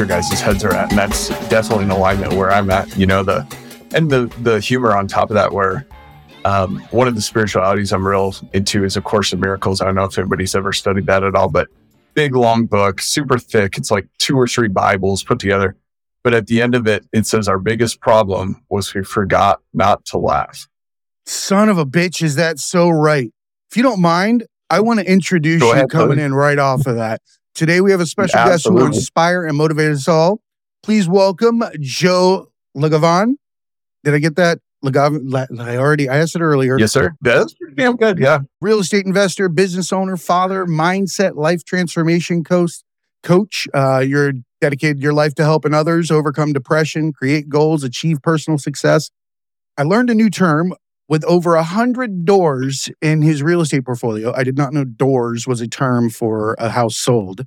your guys' heads are at, and that's definitely in alignment where I'm at. You know the and the the humor on top of that, where um, one of the spiritualities I'm real into is A Course in Miracles. I don't know if anybody's ever studied that at all, but big long book, super thick. It's like two or three Bibles put together. But at the end of it, it says our biggest problem was we forgot not to laugh. Son of a bitch, is that so right? If you don't mind, I want to introduce Go you coming buddy. in right off of that. Today we have a special guest who will inspire and motivate us all. Please welcome Joe Legavon. Did I get that? Legavon, La- I already I asked it earlier. Yes, sir. That's pretty damn good. Yeah. Real estate investor, business owner, father, mindset, life transformation coach. Coach, uh, you're dedicated your life to helping others overcome depression, create goals, achieve personal success. I learned a new term with over a hundred doors in his real estate portfolio. I did not know doors was a term for a house sold.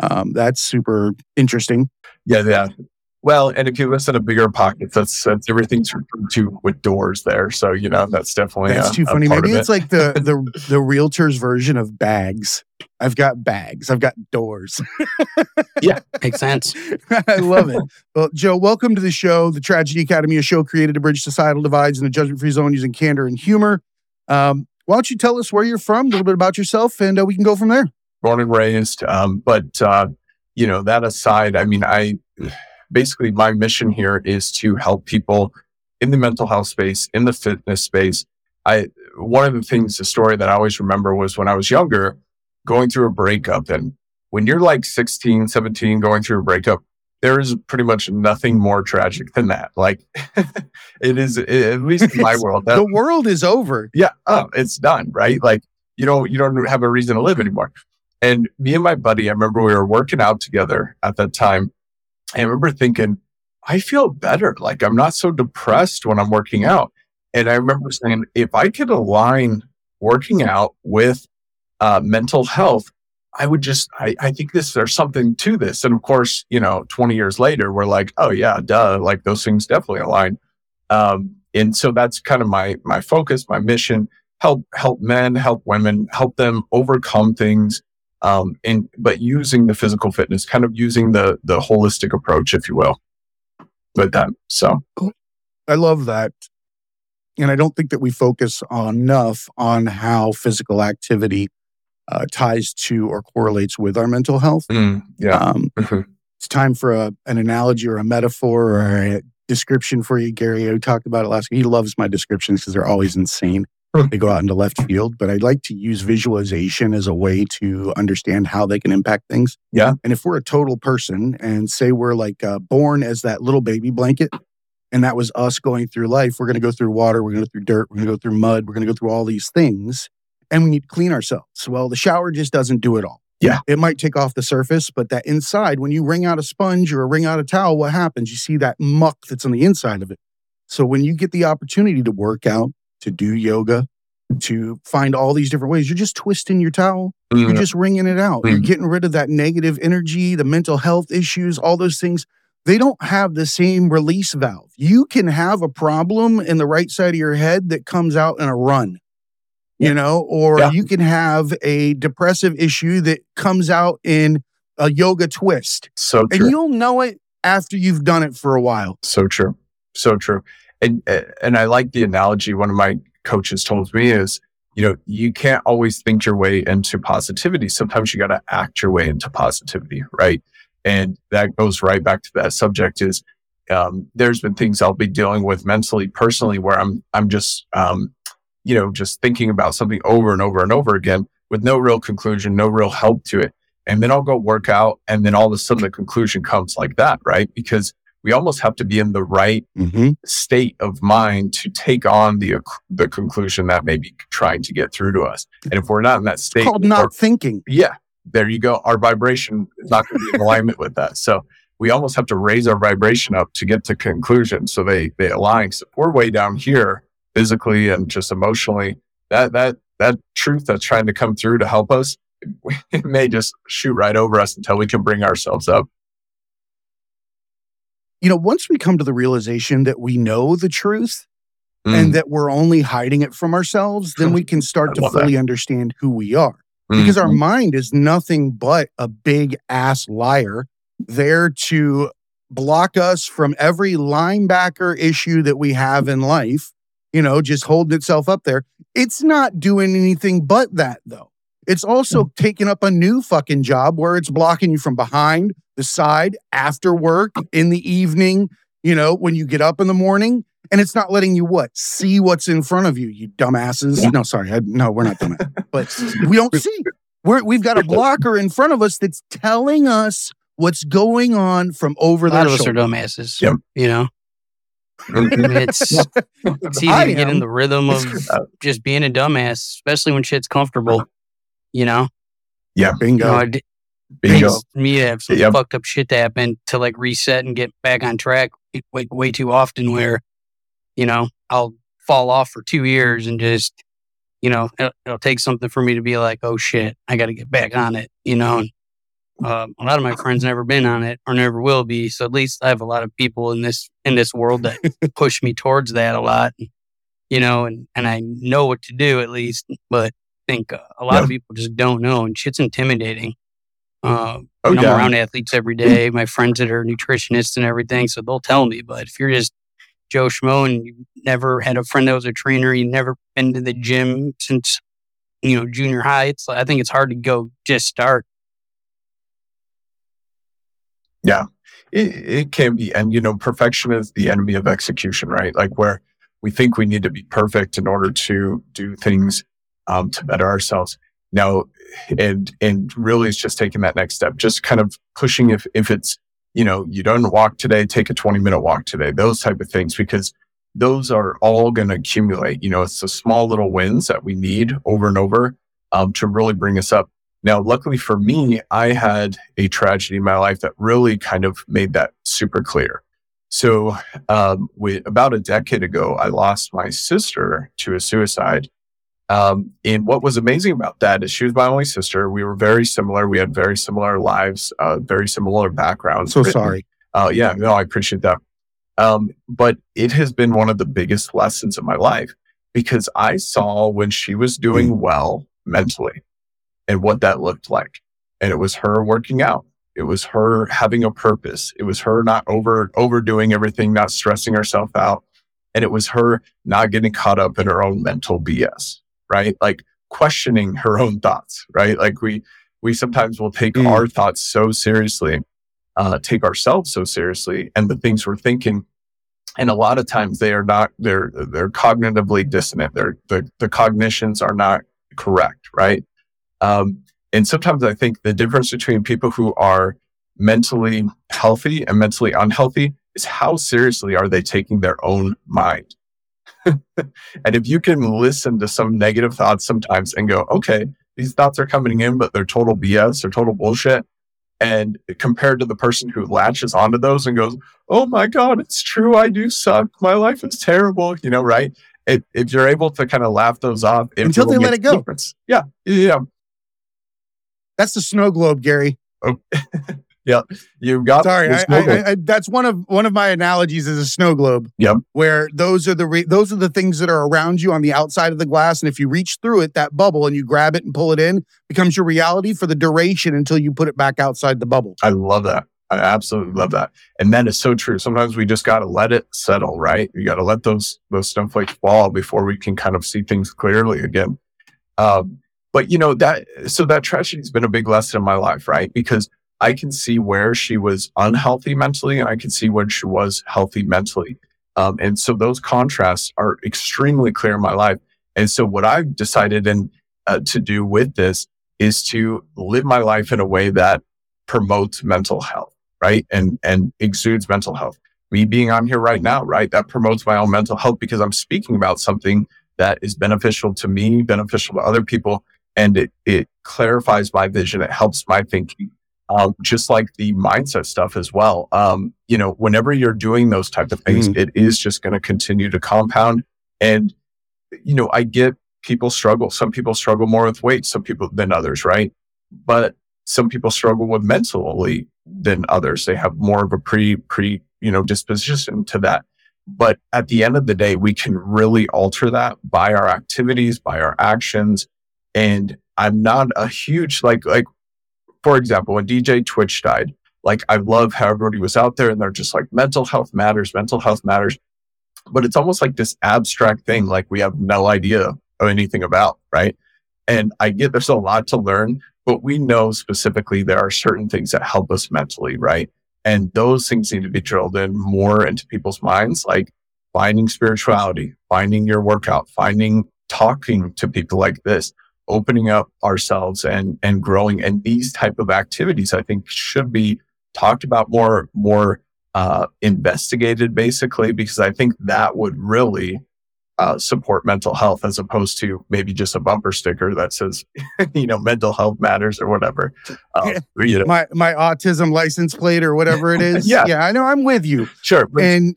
Um, that's super interesting. Yeah, yeah. Well, and if you listen to BiggerPockets, that's that's everything's referred to with doors there. So you know that's definitely That's a, too a funny. part Maybe of it's it. like the the the realtor's version of bags. I've got bags. I've got doors. Yeah, makes sense. I love it. Well, Joe, welcome to the show, the Tragedy Academy, a show created to bridge societal divides in a judgment-free zone using candor and humor. Um, why don't you tell us where you're from, a little bit about yourself, and uh, we can go from there. born and raised. Um, but uh, you know that aside, I mean, I basically my mission here is to help people in the mental health space, in the fitness space. I one of the things, the story that I always remember was when I was younger, going through a breakup, and when you're like 16, 17, going through a breakup. There is pretty much nothing more tragic than that. Like, it is, at least in my world. That, the world is over. yeah, oh, it's done, right? Like you don't you don't have a reason to live anymore. And me and my buddy, I remember we were working out together at that time. I remember thinking, I feel better. Like I'm not so depressed when I'm working out. And I remember saying, if I could align working out with uh, mental health, I would just, I, I think this, there's something to this. And of course, you know, 20 years later, we're like, oh yeah, duh, like those things definitely align. Um, and so that's kind of my, my focus, my mission, help, help men, help women, help them overcome things. Um, and, but using the physical fitness, kind of using the, the holistic approach, if you will, with that. So I love that. And I don't think that we focus enough on how physical activity uh, ties to or correlates with our mental health. mm, yeah. Um, Mhm. it's time for a, an analogy or a metaphor or a description for you, Gary. I talked about it last week. He loves my descriptions because they're always insane. They go out into left field, but I like to use visualization as a way to understand how they can impact things. Yeah. And if we're a total person and say we're like uh, born as that little baby blanket, and that was us going through life, we're going to go through water, we're going to go through dirt, we're going to go through mud, we're going to go through all these things, and we need to clean ourselves. Well, the shower just doesn't do it all. Yeah. It might take off the surface, but that inside, when you wring out a sponge or wring out a towel, what happens? You see that muck that's on the inside of it. So when you get the opportunity to work out, to do yoga, to find all these different ways, you're just twisting your towel, you're Mm, just wringing it out. You're Mm. getting rid of that negative energy, the mental health issues, all those things. They don't have the same release valve. You can have a problem in the right side of your head that comes out in a run, you know, or Yeah. you can have a depressive issue that comes out in a yoga twist. so And you'll know it after you've done it for a while. So true. So true. And uh, and I like the analogy one of my coaches told me is, you know, you can't always think your way into positivity. Sometimes you got to act your way into positivity, right? And that goes right back to that subject is um, there's been things I'll be dealing with mentally, personally, where I'm I'm just um, you know, just thinking about something over and over and over again with no real conclusion, no real help to it. And then I'll go work out and then all of a sudden the conclusion comes like that, right? Because we almost have to be in the right Mm-hmm. state of mind to take on the the conclusion that may be trying to get through to us. And if we're not in that state, Called or- not thinking. yeah, there you go. Our vibration is not going to be in alignment with that. So we almost have to raise our vibration up to get to conclusion. So they they align. So we're way down here physically and just emotionally. That that that truth that's trying to come through to help us, it may just shoot right over us until we can bring ourselves up. You know, once we come to the realization that we know the truth, Mm, and that we're only hiding it from ourselves, then we can start to love that. fully understand who we are. mm, Because our mind is nothing but a big ass liar there to block us from every linebacker issue that we have in life, you know, just holding itself up there. It's not doing anything but that, though. It's also taking up a new fucking job where it's blocking you from behind, the side, after work, in the evening, you know, when you get up in the morning. And it's not letting you what? See what's in front of you, you dumbasses. No, sorry. I, no, we're not dumb. but we don't see. We're, we've got a blocker in front of us that's telling us what's going on from over A lot their of us are dumbasses. Yep. You know, it's it's easy I to get in the rhythm of just being a dumbass, especially when shit's comfortable. You know, Yeah, Bingo. you know, it Bingo. me to have some Yep. fucked up shit to happen to like reset and get back on track way, way too often where, you know, I'll fall off for two years and just, you know, it'll, it'll take something for me to be like, oh shit, I got to get back on it, you know. And, uh, a lot of my friends never been on it or never will be. So at least I have a lot of people in this in this world that push me towards that a lot, you know, and and I know what to do at least. But think uh, a lot Yeah. of people just don't know, and shit's intimidating. Uh, Oh, I'm yeah. around athletes every day. My friends that are nutritionists and everything, so they'll tell me. But if you're just Joe Schmo and you never had a friend that was a trainer, you never been to the gym since you know junior high, it's I think it's hard to go just start. Yeah, it, it can be and you know perfection is the enemy of execution right like where we think we need to be perfect in order to do things um, to better ourselves now and and really it's just taking that next step just kind of pushing if if it's you know you don't walk today take a 20 minute walk today those type of things because those are all going to accumulate you know it's the small little wins that we need over and over um, to really bring us up now, luckily for me, I had a tragedy in my life that really kind of made that super clear. So, um, we, about a decade ago, I lost my sister to a suicide. Um, and what was amazing about that is she was my only sister. We were very similar. We had very similar lives, uh, very similar backgrounds. so written- sorry. Oh, yeah. No, I appreciate that. Um, but it has been one of the biggest lessons of my life because I saw when she was doing well mentally and what that looked like. And it was her working out. It was her having a purpose. It was her not over, overdoing everything, not stressing herself out. And it was her not getting caught up in her own mental BS, right? Like questioning her own thoughts, right? Like we, we sometimes will take Mm. our thoughts so seriously uh, take ourselves so seriously and the things we're thinking. And a lot of times they are not, they're, they're cognitively dissonant. They're, the, the cognitions are not correct. Right. Um, and sometimes I think the difference between people who are mentally healthy and mentally unhealthy is how seriously are they taking their own mind? and if you can listen to some negative thoughts sometimes and go, okay, these thoughts are coming in, but they're total BS or total bullshit and compared to the person who latches onto those and goes, "Oh my god, it's true, I do suck. My life is terrible," you know, right? If, if you're able to kind of laugh those off Until they let it go. difference. Yeah, yeah, That's the snow globe, Gary. Oh. you got. Sorry, I, snow I, globe. I, I, that's one of one of my analogies is a snow globe. Yep. Where those are the re- those are the things that are around you on the outside of the glass, and if you reach through it, that bubble, and you grab it and pull it in, becomes your reality for the duration until you put it back outside the bubble. I love that. I absolutely love that. And that is so true. Sometimes we just got to let it settle, right? You got to let those those snowflakes fall before we can kind of see things clearly again. Um, but you know that so that tragedy's been a big lesson in my life, right? Because I can see where she was unhealthy mentally, and I can see when she was healthy mentally. Um, and so those contrasts are extremely clear in my life. And so what I've decided and uh, to do with this is to live my life in a way that promotes mental health, right? And and exudes mental health. Me being on here right now, right? That promotes my own mental health because I'm speaking about something that is beneficial to me, beneficial to other people, and it it clarifies my vision. It helps my thinking. Um, just like the mindset stuff as well. Um, you know, whenever you're doing those type of things, it is just going to continue to compound. And you know, I get people struggle. Some people struggle more with weight, some people than others, right? But some people struggle with mentally than others. They have more of a pre pre you know disposition to that. But at the end of the day, we can really alter that by our activities, by our actions. And I'm not a huge like like for example, when DJ Twitch died, like I love how everybody was out there and they're just like mental health matters, mental health matters. But it's almost like this abstract thing, like we have no idea of anything about, right? And I get there's a lot to learn, but we know specifically there are certain things that help us mentally, right? And those things need to be drilled in more into people's minds, like finding spirituality, finding your workout, finding talking to people like this, opening up ourselves and, and growing. And these type of activities, I think should be talked about more, more, uh, investigated basically, because I think that would really uh, support mental health as opposed to maybe just a bumper sticker that says, you know, mental health matters or whatever. Uh, you know. My my autism license plate or whatever it is. yeah, yeah, I know. I'm with you. Sure, and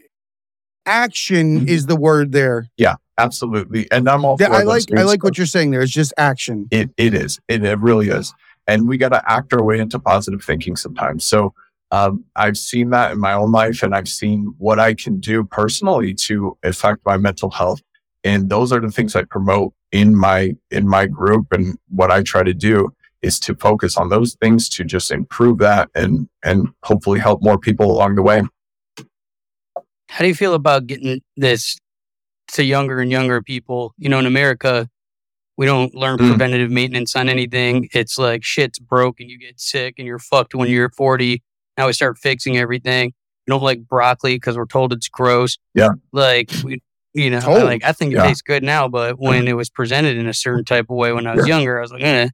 action mm-hmm. is the word there. Yeah, absolutely. And I'm all. For that. Yeah, I like I like what you're saying. There, it's just action. It it is. It, it really is. And we got to act our way into positive thinking sometimes. So um, I've seen that in my own life, and I've seen what I can do personally to affect my mental health and those are the things I promote in my, in my group. And what I try to do is to focus on those things to just improve that and, and hopefully help more people along the way. How do you feel about getting this to younger and younger people? You know, in America, we don't learn mm. preventative maintenance on anything. It's like shit's broke and you get sick and you're fucked when you're 40. Now we start fixing everything. We don't like broccoli because we're told it's gross. Yeah. Like we you know, oh, like I think it yeah. tastes good now, but when it was presented in a certain type of way when I was yeah. younger, I was like, eh.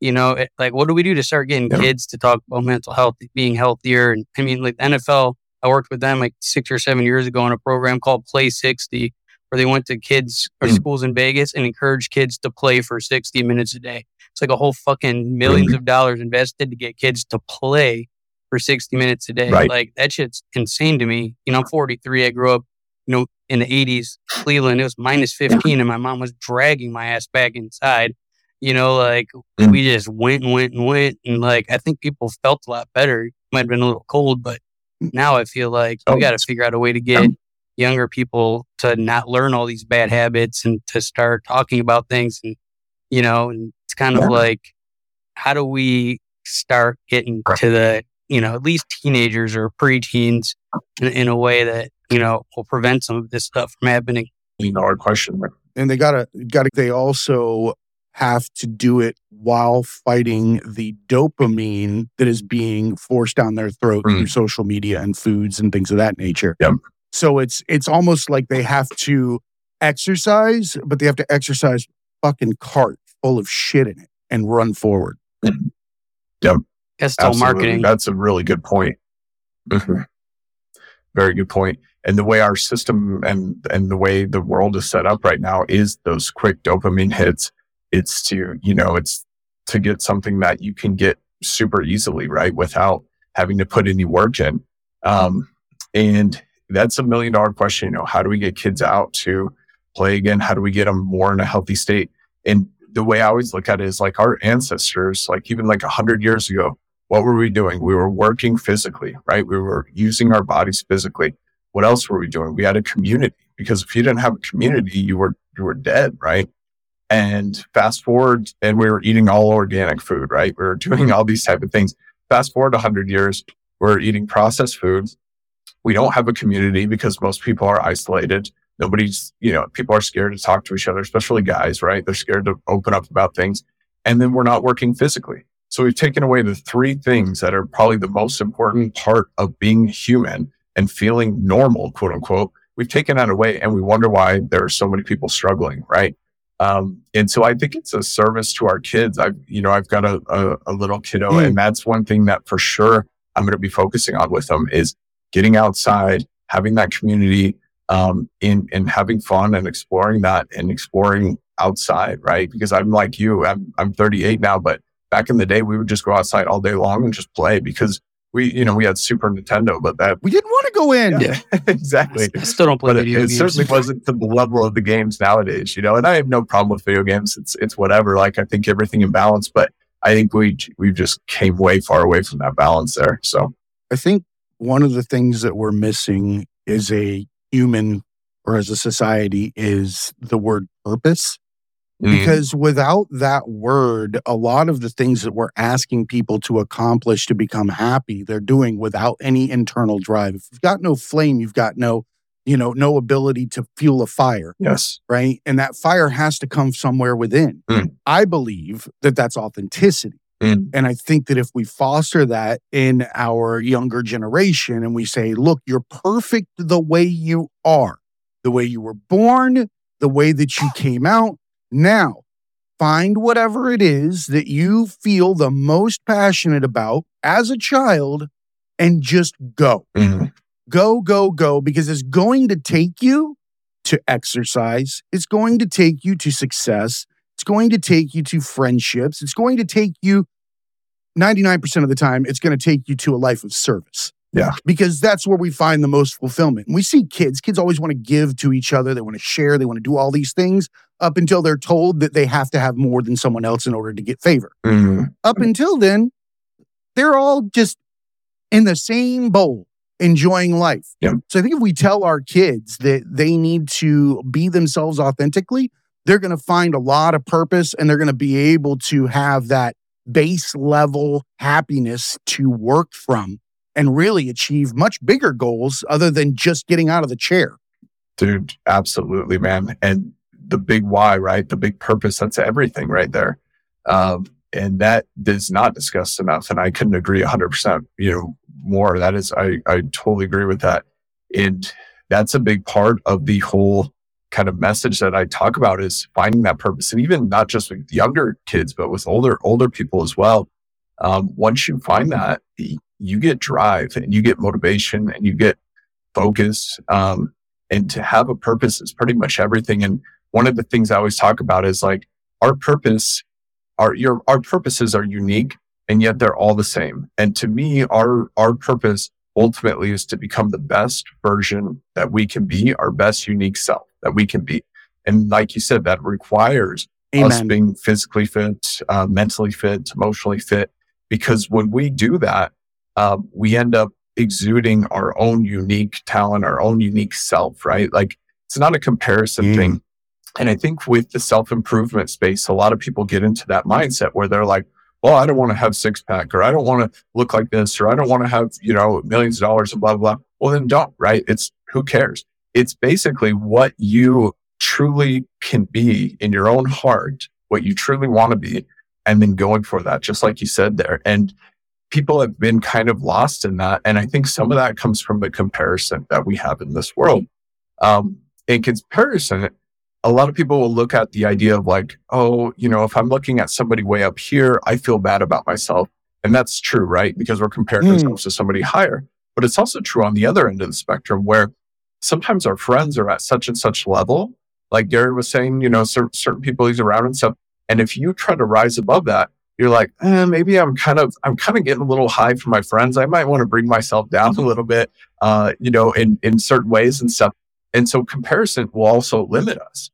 You know, it, like what do we do to start getting yeah. kids to talk about mental health, being healthier? And I mean, like NFL, I worked with them like six or seven years ago on a program called Play 60, where they went to kids or mm. schools in Vegas and encouraged kids to play for 60 minutes a day. It's like a whole fucking millions of dollars invested to get kids to play for 60 minutes a day. Right. Like that shit's insane to me. You know, I'm 43. I grew up you know, in the 80s, Cleveland, it was minus 15 and my mom was dragging my ass back inside. You know, like mm. we just went and went and went. And like, I think people felt a lot better. Might have been a little cold, but now I feel like oh, we got to figure out a way to get younger people to not learn all these bad habits and to start talking about things. And, you know, and it's kind of like, how do we start getting to the, you know, at least teenagers or preteens in, in a way that you know, will prevent some of this stuff from happening. You know, our question. And they gotta, gotta, they also have to do it while fighting the dopamine that is being forced down their throat mm. through social media and foods and things of that nature. Yep. So it's it's almost like they have to exercise, but they have to exercise fucking cart full of shit in it and run forward. Yep. That's still marketing. That's a really good point. Mm-hmm. Very good point. point and the way our system and and the way the world is set up right now is those quick dopamine hits it's to you know it's to get something that you can get super easily right without having to put any work in um, and that's a million dollar question you know how do we get kids out to play again how do we get them more in a healthy state and the way i always look at it is like our ancestors like even like a 100 years ago what were we doing we were working physically right we were using our bodies physically what else were we doing? We had a community because if you didn't have a community, you were, you were dead, right? And fast forward and we were eating all organic food, right? We were doing all these type of things. Fast forward hundred years, we're eating processed foods. We don't have a community because most people are isolated. Nobody's, you know, people are scared to talk to each other, especially guys, right? They're scared to open up about things. And then we're not working physically. So we've taken away the three things that are probably the most important part of being human and feeling normal, quote unquote, we've taken that away and we wonder why there are so many people struggling, right? Um, and so I think it's a service to our kids. I've, you know, I've got a, a, a little kiddo mm. and that's one thing that for sure I'm going to be focusing on with them is getting outside, having that community, um, in, and having fun and exploring that and exploring outside, right? Because I'm like you, I'm, I'm 38 now, but back in the day, we would just go outside all day long and just play because we, you know, we had Super Nintendo, but that we didn't want to go in. Yeah, exactly. I still don't play but video it, games. It certainly wasn't to the level of the games nowadays, you know. And I have no problem with video games. It's it's whatever. Like I think everything in balance, but I think we we just came way far away from that balance there. So I think one of the things that we're missing is a human or as a society is the word purpose. Mm. because without that word, a lot of the things that we're asking people to accomplish to become happy, they're doing without any internal drive. If you've got no flame, you've got no, you know, no ability to fuel a fire, yes. right? And that fire has to come somewhere within. Mm. I believe that that's authenticity. Mm. And I think that if we foster that in our younger generation and we say, look, you're perfect the way you are, the way you were born, the way that you came out. Now, find whatever it is that you feel the most passionate about as a child and just go. Mhm. Go, go, go, because it's going to take you to exercise. It's going to take you to success. It's going to take you to friendships. It's going to take you 99% of the time, it's going to take you to a life of service. Yeah. Because that's where we find the most fulfillment. And we see kids, kids always want to give to each other. They want to share. They want to do all these things up until they're told that they have to have more than someone else in order to get favor. Mhm. Up until then, they're all just in the same bowl enjoying life. Yeah. So I think if we tell our kids that they need to be themselves authentically, they're going to find a lot of purpose and they're going to be able to have that base level happiness to work from and really achieve much bigger goals other than just getting out of the chair. Dude, absolutely, man. And the big why, right? The big purpose, that's everything right there. Um, and that is not discussed enough. And I couldn't agree 100%, you know, more. That is, I, I totally agree with that. And that's a big part of the whole kind of message that I talk about is finding that purpose. And even not just with younger kids, but with older, older people as well. Um, once you find that, you get drive and you get motivation and you get focus. Um, and to have a purpose is pretty much everything. And one of the things I always talk about is like our purpose, our your our purposes are unique and yet they're all the same. And to me, our our purpose ultimately is to become the best version that we can be, our best unique self that we can be. And like you said, that requires us being physically fit, uh, mentally fit, emotionally fit. Because when we do that, uh, we end up exuding our own unique talent, our own unique self, right? Like it's not a comparison Mm. thing. And I think with the self improvement space, a lot of people get into that mindset where they're like, well, I don't want to have six pack or I don't want to look like this or I don't want to have, you know, millions of dollars and blah, blah, blah. Well, then don't, right? It's who cares? It's basically what you truly can be in your own heart, what you truly want to be, and then going for that, just like you said there. And people have been kind of lost in that. And I think some of that comes from the comparison that we have in this world. Um, in comparison, a lot of people will look at the idea of like, oh, you know, if I'm looking at somebody way up here, I feel bad about myself. And that's true, right? Because we're comparing Hmm. ourselves to somebody higher. But it's also true on the other end of the spectrum where sometimes our friends are at such and such level. Like Gary was saying, you know, cer- certain people he's around and stuff. And if you try to rise above that, you're like, eh, maybe I'm kind of, I'm kind of getting a little high for my friends. I might want to bring myself down a little bit, uh, you know, in, in certain ways and stuff. And so comparison will also limit us.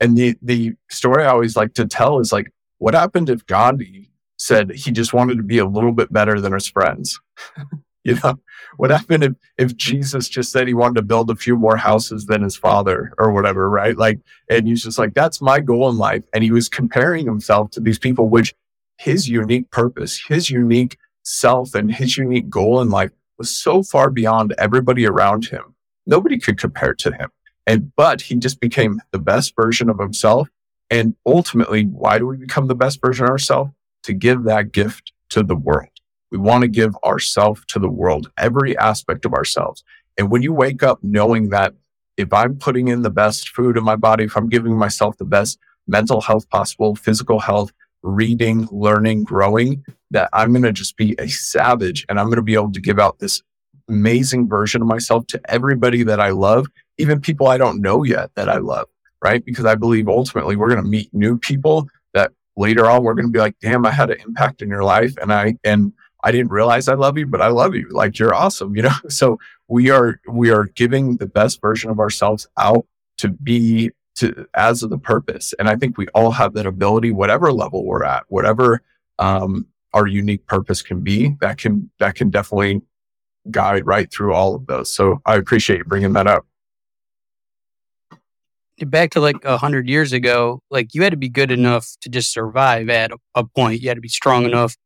And the, the story I always like to tell is like, what happened if Gandhi said he just wanted to be a little bit better than his friends? you know, what happened if, if Jesus just said he wanted to build a few more houses than his father or whatever, right? Like, and he's just like, that's my goal in life. And he was comparing himself to these people, which his unique purpose, his unique self and his unique goal in life was so far beyond everybody around him. Nobody could compare to him. And, but he just became the best version of himself. And ultimately, why do we become the best version of ourselves? To give that gift to the world. We want to give ourselves to the world, every aspect of ourselves. And when you wake up knowing that if I'm putting in the best food in my body, if I'm giving myself the best mental health possible, physical health, reading, learning, growing, that I'm going to just be a savage and I'm going to be able to give out this amazing version of myself to everybody that I love, even people I don't know yet that I love, right? Because I believe ultimately we're going to meet new people that later on we're going to be like, damn, I had an impact in your life and I, and I didn't realize I love you, but I love you. Like you're awesome, you know? So we are, we are giving the best version of ourselves out to be to as of the purpose. And I think we all have that ability, whatever level we're at, whatever, um, our unique purpose can be that can, that can definitely guide right through all of those. So I appreciate you bringing that up. back to like a hundred years ago, like you had to be good enough to just survive at a point. You had to be strong enough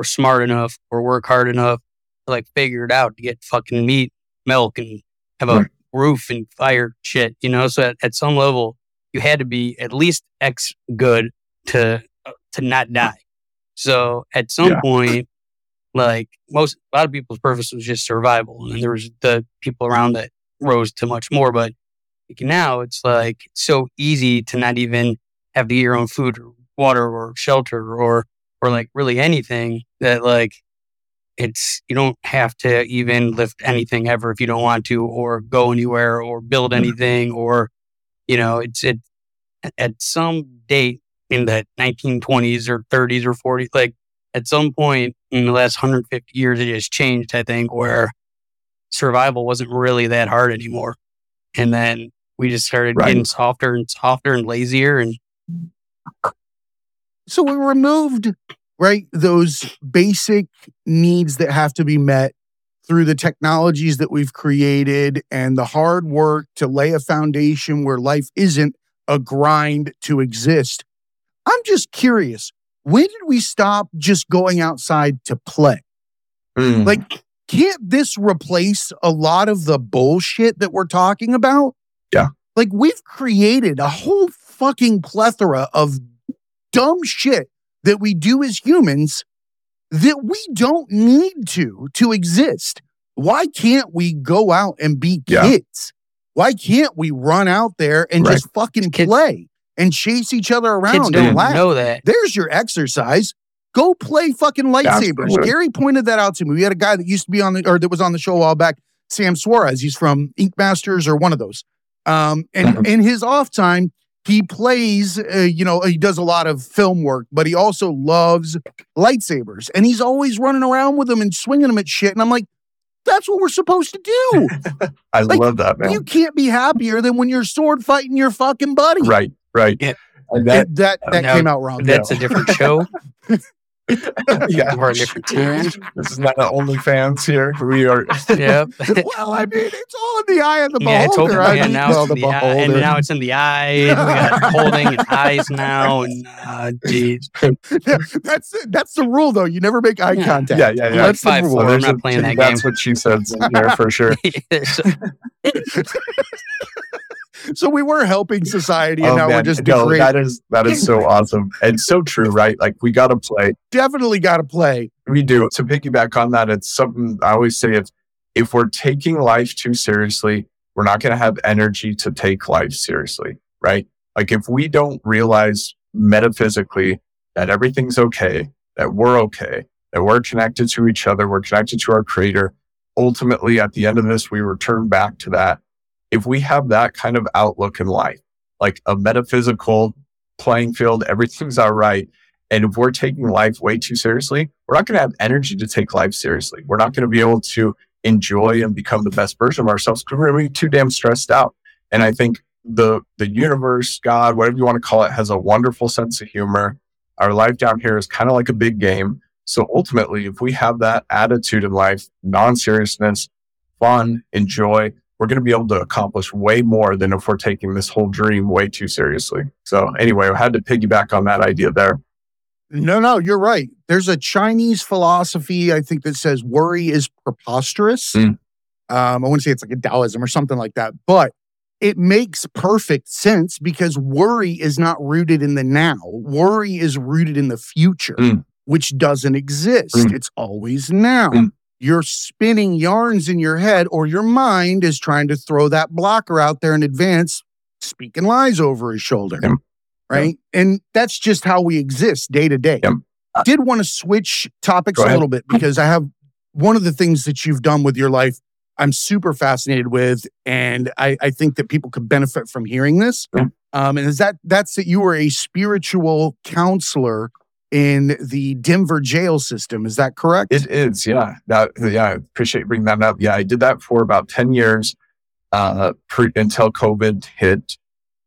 or smart enough or work hard enough to like figure it out to get fucking meat, milk, and have a Right. roof and fire shit. You know, so at, at some level, you had to be at least X good to uh, to not die. So at some Yeah. point, like most a lot of people's purpose was just survival, and there was the people around that rose to much more. But like now, it's like so easy to not even have to get your own food or water or shelter or or like really anything that like it's you don't have to even lift anything ever if you don't want to or go anywhere or build mm-hmm. anything or you know it's it at some date in the 1920s or 30s or 40s like at some point in the last 150 years it has changed i think where survival wasn't really that hard anymore and then we just started Right. getting softer and softer and lazier and So we removed, right, those basic needs that have to be met through the technologies that we've created and the hard work to lay a foundation where life isn't a grind to exist. I'm just curious, when did we stop just going outside to play? Mm. Like, can't this replace a lot of the bullshit that we're talking about? Yeah. Like, we've created a whole fucking plethora of dumb shit that we do as humans that we don't need to to exist. Why can't we go out and be Yeah. kids? Why can't we run out there and Right. just fucking Kids- play and chase each other kids around don't and laugh? know that There's your exercise. Go play fucking lightsabers. Absolutely. Gary pointed that out to me. We had a guy that used to be on the or that was on the show a while back, Sam Suarez. He's from Ink Masters or one of those. Um, and Mhm. in his off time, he plays. Uh, you know, he does a lot of film work, but he also loves lightsabers, and he's always running around with them and swinging them at shit. And I'm like, that's what we're supposed to do. I like, love that, man. you can't be happier than when you're sword fighting your fucking buddy. right, right. Yeah. And that, That that, that No, came out wrong. that's a different show yeah. or a different time This is not an OnlyFans here. We are. yep well, I mean, it's all in the eye of the Yeah, beholder. open. Yeah, mean, now it's in the eye, and now it's in the eye, and we got holding and eyes now, and uh, geez, that's that's the rule, though. You never make eye Yeah. contact. Yeah, yeah, yeah. like That's the rule. four. I'm There's not a- playing that game. That's what she said there for sure. So- we were helping society, and Oh, now we're man. just no, degrading. that is that is so awesome and so true, right? Like we got to play. Definitely got to play. We do. To piggyback on that, it's something I always say: if if we're taking life too seriously, we're not going to have energy to take life seriously, right? Like if we don't realize metaphysically that everything's okay, that we're okay, that we're connected to each other, we're connected to our creator. Ultimately, at the end of this, we return back to that. If we have that kind of outlook in life, like a metaphysical playing field, everything's all right. And if we're taking life way too seriously, we're not going to have energy to take life seriously. We're not going to be able to enjoy and become the best version of ourselves because we're going to be too damn stressed out. And I think the the universe, God, whatever you want to call it, has a wonderful sense of humor. Our life down here is kind of like a big game. So ultimately, if we have that attitude in life, non-seriousness, fun, enjoy, we're going to be able to accomplish way more than if we're taking this whole dream way too seriously. So anyway, I had to piggyback on that idea there. No, no, you're right. There's a Chinese philosophy, I think, that says worry is preposterous. Mm. Um, I want to say it's like a Taoism or something like that, but it makes perfect sense because worry is not rooted in the now. Worry is rooted in the future, Mm. which doesn't exist. Mm. It's always now. You're spinning yarns in your head, or your mind is trying to throw that blocker out there in advance, speaking lies over his shoulder right? And that's just how we exist day to day. I did want to switch topics a little bit because I have one of the things that you've done with your life I'm super fascinated with, and I, I think that people could benefit from hearing this. Um, and is that that's that you were a spiritual counselor in the Denver jail system? Is that correct? It is, yeah. That, yeah, I appreciate bringing that up. Yeah, I did that for about 10 years uh, pre- until COVID hit,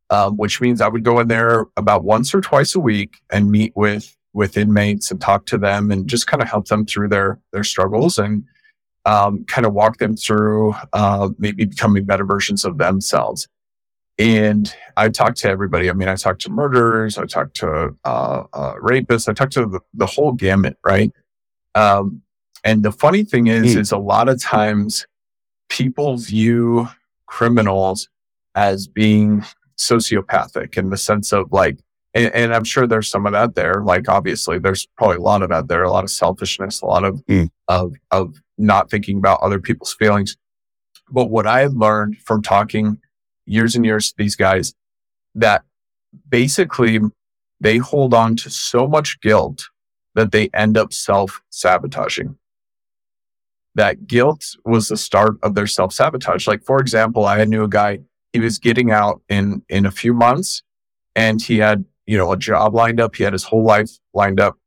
um, which means I would go in there about once or twice a week and meet with with inmates and talk to them and just kind of help them through their their struggles and um, kind of walk them through uh, maybe becoming better versions of themselves. And I talked to everybody. I mean, I talked to murderers, I talked to uh, uh, rapists, I talked to the, the whole gamut, right? Um, and the funny thing is, Mm. is a lot of times people view criminals as being sociopathic in the sense of like, and, and I'm sure there's some of that there. Like, obviously, there's probably a lot of that there, a lot of selfishness, a lot of Mm. of of not thinking about other people's feelings. But what I learned from talking years and years to these guys, that basically they hold on to so much guilt that they end up self sabotaging. That guilt was the start of their self sabotage. Like, for example, I knew a guy, he was getting out in, in a few months and he had, you know, a job lined up. He had his whole life lined up.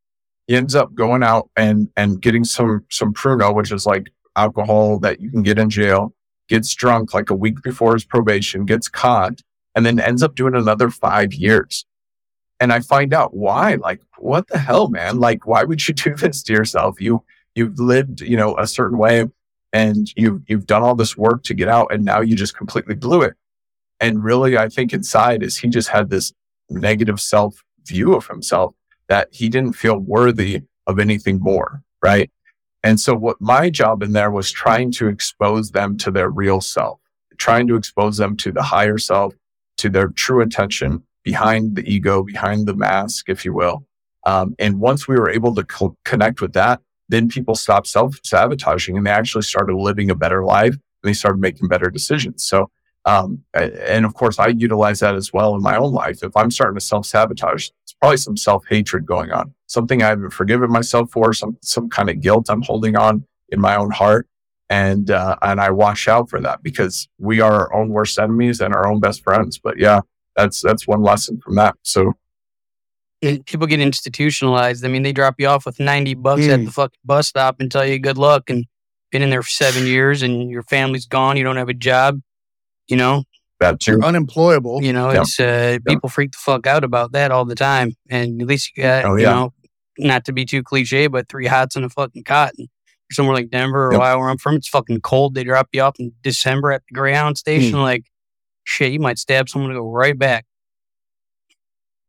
He ends up going out and, and getting some, some pruno, which is like alcohol that you can get in jail, gets drunk like a week before his probation, gets caught, and then ends up doing another five years. And I find out why. Like, what the hell, man? Like, why would you do this to yourself? You you've lived, you know, a certain way and you've you've done all this work to get out and now you just completely blew it. And really, I think inside is he just had this negative self view of himself that he didn't feel worthy of anything more. Right. And so what my job in there was trying to expose them to their real self, trying to expose them to the higher self, to their true intention behind the ego, behind the mask, if you will. Um, and once we were able to co- connect with that, then people stopped self sabotaging and they actually started living a better life and they started making better decisions. So, um, and of course, I utilize that as well in my own life. If I'm starting to self sabotage, probably some self hatred going on, something I haven't forgiven myself for, some some kind of guilt I'm holding on in my own heart, and uh, and I watch out for that because we are our own worst enemies and our own best friends. But yeah, that's that's one lesson from that. So And people get institutionalized. I mean, they drop you off with 90 bucks at Mm. the fucking bus stop and tell you good luck and been in there for seven years and your family's gone. You don't have a job. You know, that too. You're unemployable. you know, Yep. it's, uh, people freak the fuck out about that all the time. And at least you got, Oh, you yeah. know, not to be too cliche, but three hots and a fucking cot. And somewhere like Denver or Yep. Ohio where I'm from, it's fucking cold. They drop you off in December at the Greyhound station. Like, shit, you might stab someone to go right back.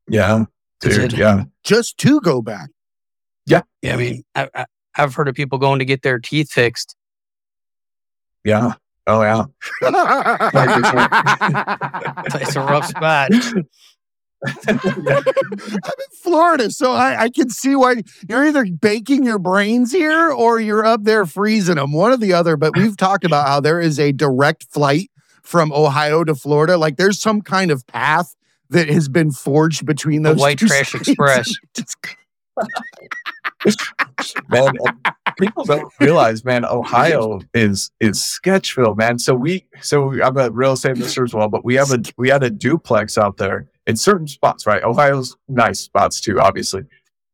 Yeah, dude. it- Yeah, Just to go back. Yeah, I mean, I, I, I've heard of people going to get their teeth fixed. yeah. Oh yeah. It's, it's a rough spot. I'm in Florida, so I, I can see why you're either baking your brains here or you're up there freezing them, one or the other. But we've talked about how there is a direct flight from Ohio to Florida. Like there's some kind of path that has been forged between The those White two Trash states. Express. Man. people don't realize, man. Ohio is is Sketchville, man. So we, so I'm a real estate investor as well, but we have a we had a duplex out there in certain spots, right? Ohio's nice spots too, obviously,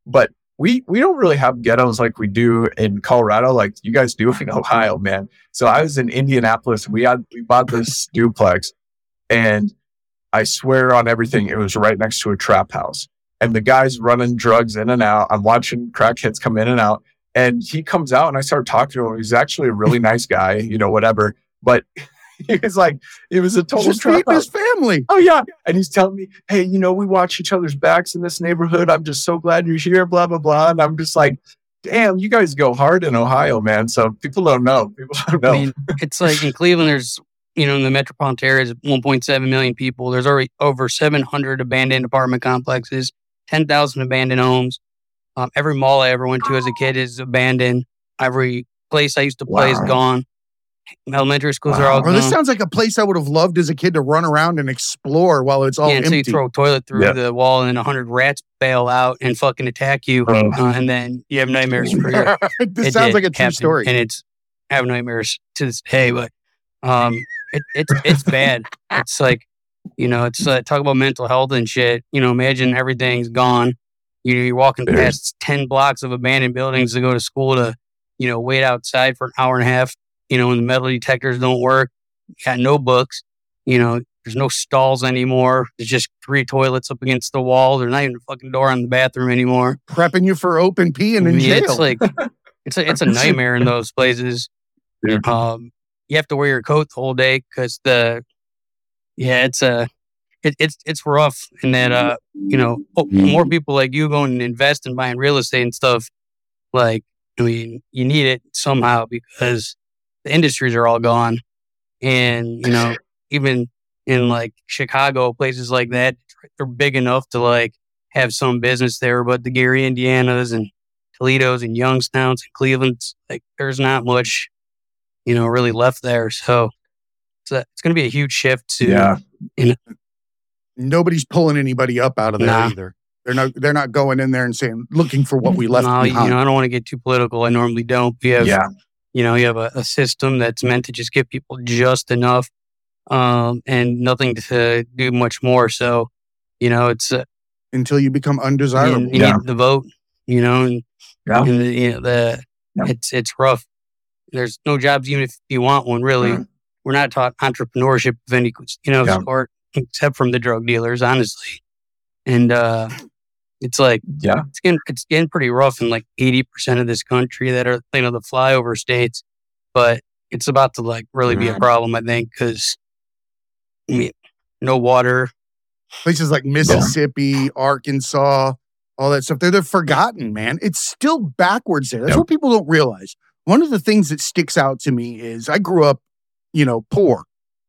but we we don't really have ghettos like we do in Colorado, like you guys do in Ohio, man. So I was in Indianapolis. We had we bought this duplex, and I swear on everything, it was right next to a trap house. And the guy's running drugs in and out. I'm watching crackheads come in and out. And he comes out and I start talking to him. He's actually a really nice guy, you know, whatever. But he was like, it was a total Just trap his family. Oh yeah. And he's telling me, hey, you know, we watch each other's backs in this neighborhood. I'm just so glad you're here, blah, blah, blah. And I'm just like, damn, you guys go hard in Ohio, man. So people don't know. People don't know. I mean, it's like in Cleveland, there's, you know, in the metropolitan area is 1.7 million people. There's already over 700 abandoned apartment complexes, 10,000 abandoned homes. Um, every mall I ever went to as a kid is abandoned. Every place I used to play is gone. Elementary schools are Wow. all Well, this sounds like a place I would have loved as a kid to run around and explore while it's all Yeah, until you empty. throw a toilet through Yeah. the wall and then 100 rats bail out and fucking attack you. Oh. Uh, and then you have nightmares for your this It sounds did like a true happen, story. and it's I have nightmares to this day. But um, it, it's it's bad. It's like you know, it's uh, talk about mental health and shit. You know, imagine everything's gone. You know, you're walking past ten blocks of abandoned buildings to go to school to you know wait outside for an hour and a half. You know, when the metal detectors don't work, you got no books. You know, there's no stalls anymore. There's just three toilets up against the wall. There's not even a fucking door on the bathroom anymore. Prepping you for open pee and in mean, jail. It's like it's a it's a nightmare in those places. Yeah. Um, you have to wear your coat the whole day because the yeah, it's a it, it's it's rough, and that uh, you know, oh, more people like you going and invest and buying real estate and stuff. Like, I mean, you need it somehow because the industries are all gone, and you know, even in like Chicago, places like that, they're big enough to like have some business there, but the Gary, Indiana's and Toledo's and Youngstown's and Cleveland's, like there's not much, you know, really left there. So it's, a, it's going to be a huge shift to, Yeah. Nobody's pulling anybody up out of there Nah. either. They're not. They're not going in there and saying, looking for what we left no, you behind. know, I don't want to get too political. I normally don't. You have, Yeah. you know, you have a, a system that's meant to just give people just enough, um, and nothing to do much more. So, you know, it's, uh, until you become undesirable. you Yeah. need the vote, you know, and, Yeah. and the, you know, the, Yeah. it's, it's rough. There's no jobs, even if you want one, really. Mhm. We're not taught entrepreneurship of any, you know, Yeah. sort, except from the drug dealers, honestly. And, uh, it's like, Yeah. it's getting it's getting pretty rough in like eighty percent of this country that are you know the flyover states, but it's about to like really be a Mhm. problem. I think because I mean, no water. Places like Mississippi, Arkansas, all that stuff. They're, they're forgotten, man. It's still backwards there. That's Yep. what people don't realize. One of the things that sticks out to me is I grew up, you know, poor.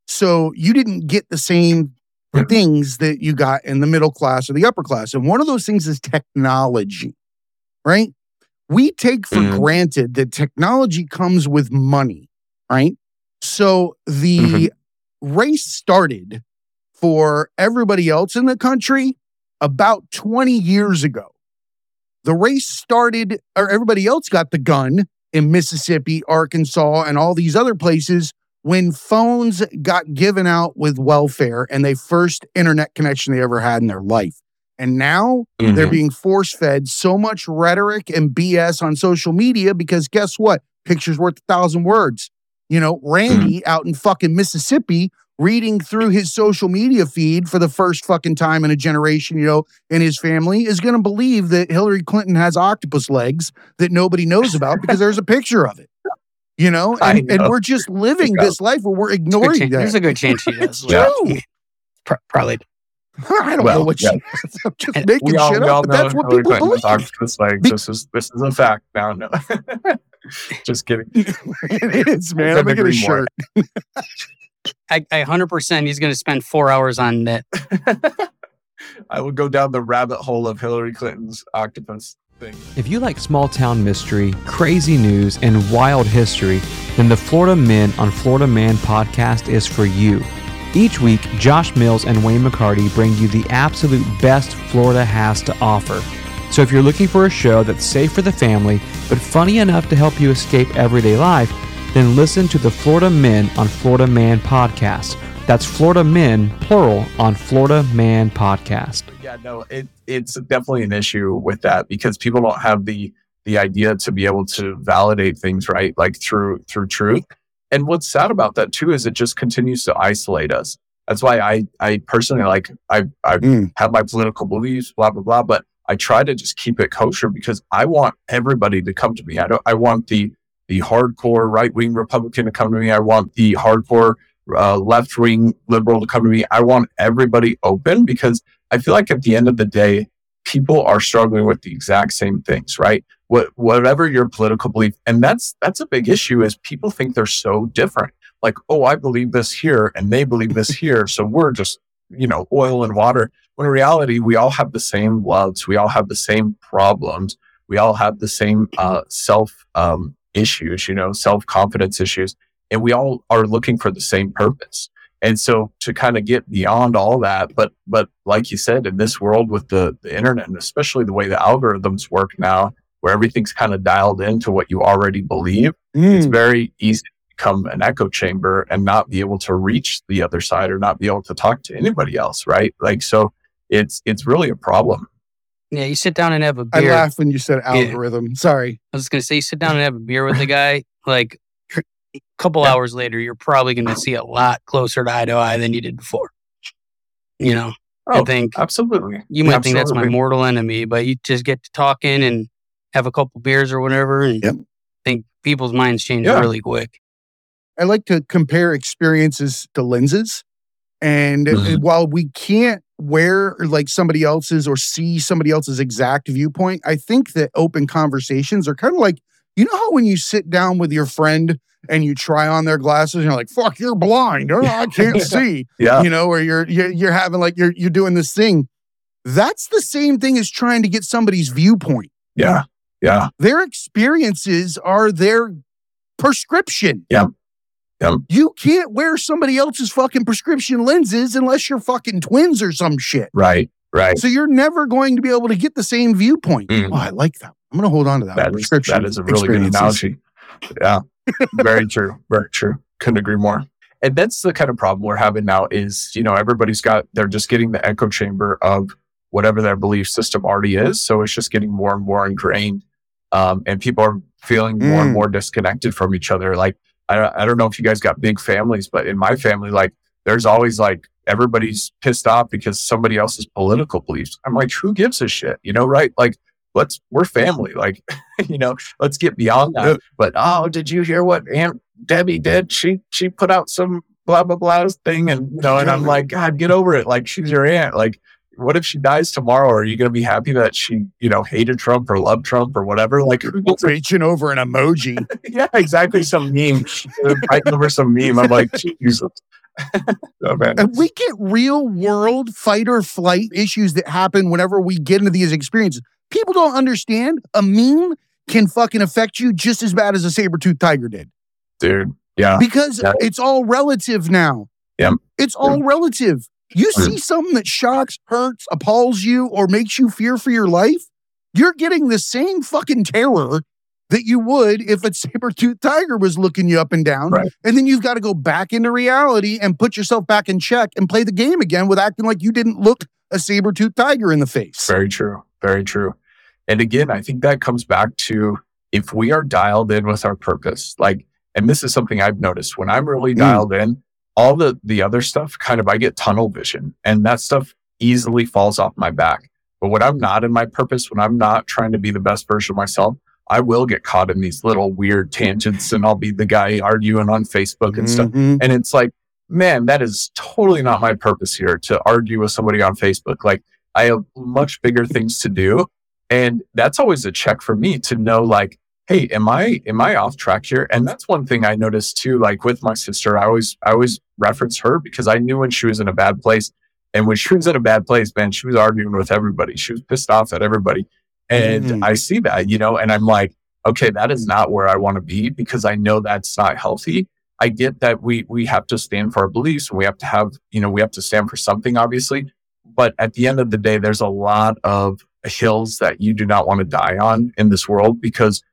So you didn't get the same Yeah. Things that you got in the middle class or the upper class. And one of those things is technology, right? We take for Mhm. granted that technology comes with money, right? So the Mhm. race started for everybody else in the country about 20 years ago. The race started, or everybody else got the gun in Mississippi, Arkansas, and all these other places when phones got given out with welfare and they first internet connection they ever had in their life. And now they're Mhm. being force fed so much rhetoric and BS on social media because guess what? Pictures worth a thousand words. You know, Randy out in fucking Mississippi reading through his social media feed for the first fucking time in a generation, you know, in his family is going to believe that Hillary Clinton has octopus legs that nobody knows about because there's a picture of it. You know, and, and we're just living this life where we're There's a good ignoring chan- There's a good chance she does. Yeah. Pro- probably. I don't know what yeah. she I'm just And making shit all up, know that's what Hillary people Clinton believe. legs. Be- this is this is a fact now. No, just kidding. it is, man. I'm gonna get a shirt. I, I 100% he's going to spend four hours on that. I will go down the rabbit hole of Hillary Clinton's octopus. If you like small town mystery, crazy news, and wild history, then the Florida Men on Florida Man podcast is for you. Each week, Josh Mills and Wayne McCarty bring you the absolute best Florida has to offer. So if you're looking for a show that's safe for the family, but funny enough to help you escape everyday life, then listen to the Florida Men on Florida Man podcast. That's Florida Men, plural, on Florida Man podcast. Yeah, no, it it's definitely an issue with that because people don't have the the idea to be able to validate things right, like through through truth. And what's sad about that too is it just continues to isolate us. That's why I I personally like I I Mm. have my political beliefs, blah blah blah, but I try to just keep it kosher because I want everybody to come to me. I don't I want the the hardcore right wing Republican to come to me. I want the hardcore uh, left wing liberal to come to me. I want everybody open because I feel like at the end of the day, people are struggling with the exact same things, right? What, whatever your political belief, and that's that's a big issue. Is people think they're so different. Like, oh, I believe this here, and they believe this here, so we're just you know oil and water. When in reality, we all have the same loves, we all have the same problems, we all have the same uh, self um, issues, you know, self confidence issues, and we all are looking for the same purpose. And so to kind of get beyond all that, but but like you said, in this world with the, the internet and especially the way the algorithms work now, where everything's kind of dialed into what you already believe, it's Mm. very easy to become an echo chamber and not be able to reach the other side or not be able to talk to anybody else, right? Like so it's it's really a problem. Yeah, you sit down and have a I beer. laughed when you said algorithm. Sorry. I was going to say, you sit down and have a beer with the guy. Like a couple hours later, you're probably going to see a lot closer to eye to eye than you did before. You know, I Oh, think absolutely. you might think that's my mortal enemy, but you just get to talking and have a couple beers or whatever, and Yep. think people's minds change Yeah. really quick. I like to compare experiences to lenses. And uh, Mhm. while we can't wear like somebody else's or see somebody else's exact viewpoint, I think that open conversations are kind of like, you know how when you sit down with your friend and you try on their glasses and you're like, fuck, you're blind. Oh, I can't see. Yeah. You know, or you're, you're you're having like you're you're doing this thing. That's the same thing as trying to get somebody's viewpoint. Yeah. Yeah. Their experiences are their prescription. Yep. Yep. You can't wear somebody else's fucking prescription lenses unless you're fucking twins or some shit. Right. Right. So you're never going to be able to get the same viewpoint. Mm. Oh, I like that. I'm going to hold on to that. That is, that is a really good analogy. Yeah. Very true. Very true. Couldn't agree more. And that's the kind of problem we're having now is, you know, everybody's got, they're just getting the echo chamber of whatever their belief system already is. So it's just getting more and more ingrained. Um, and people are feeling more and Mm. more disconnected from each other. Like, I, I don't know if you guys got big families, but in my family, like, there's always like, everybody's pissed off because somebody else's political beliefs. I'm like, who gives a shit? You know, right? Like, let's, we're family. Like, you know, let's get beyond that. But oh, did you hear what Aunt Debbie did? She she put out some blah blah blah thing, and you know, and I'm like, God, get over it. Like she's your aunt. Like, what if she dies tomorrow? Are you gonna be happy that she you know hated Trump or loved Trump or whatever? Like, Reaching over an emoji. yeah, exactly. Some meme, fighting over some meme. I'm like, Jesus. oh And we get real world fight or flight issues that happen whenever we get into these experiences. People don't understand a meme can fucking affect you just as bad as a saber tooth tiger did dude. Yeah, because Yeah. it's all relative now. Yep. It's all relative. You Mm. see something that shocks, hurts, appalls you, or makes you fear for your life, you're getting the same fucking terror that you would if a saber-toothed tiger was looking you up and down. Right. And then you've got to go back into reality and put yourself back in check and play the game again with acting like you didn't look a saber-toothed tiger in the face. Very true. Very true. And again, I think that comes back to if we are dialed in with our purpose, like, and this is something I've noticed when I'm really Mm. dialed in, all the the other stuff kind of I get tunnel vision and that stuff easily falls off my back. But when I'm not in my purpose, when I'm not trying to be the best version of myself, I will get caught in these little weird tangents and I'll be the guy arguing on Facebook and stuff. Mhm. And it's like, man, that is totally not my purpose here to argue with somebody on Facebook. Like, I have much bigger things to do. And that's always a check for me to know, like, hey, am I am I off track here? And that's one thing I noticed too, like with my sister, I always I always reference her because I knew when she was in a bad place. And when she was in a bad place, man, she was arguing with everybody. She was pissed off at everybody. And Mhm. I see that, you know, and I'm like, okay, that is not where I want to be because I know that's not healthy. I get that we we have to stand for our beliefs and we have to have, you know, we have to stand for something, obviously. But at the end of the day, there's a lot of hills that you do not want to die on in this world because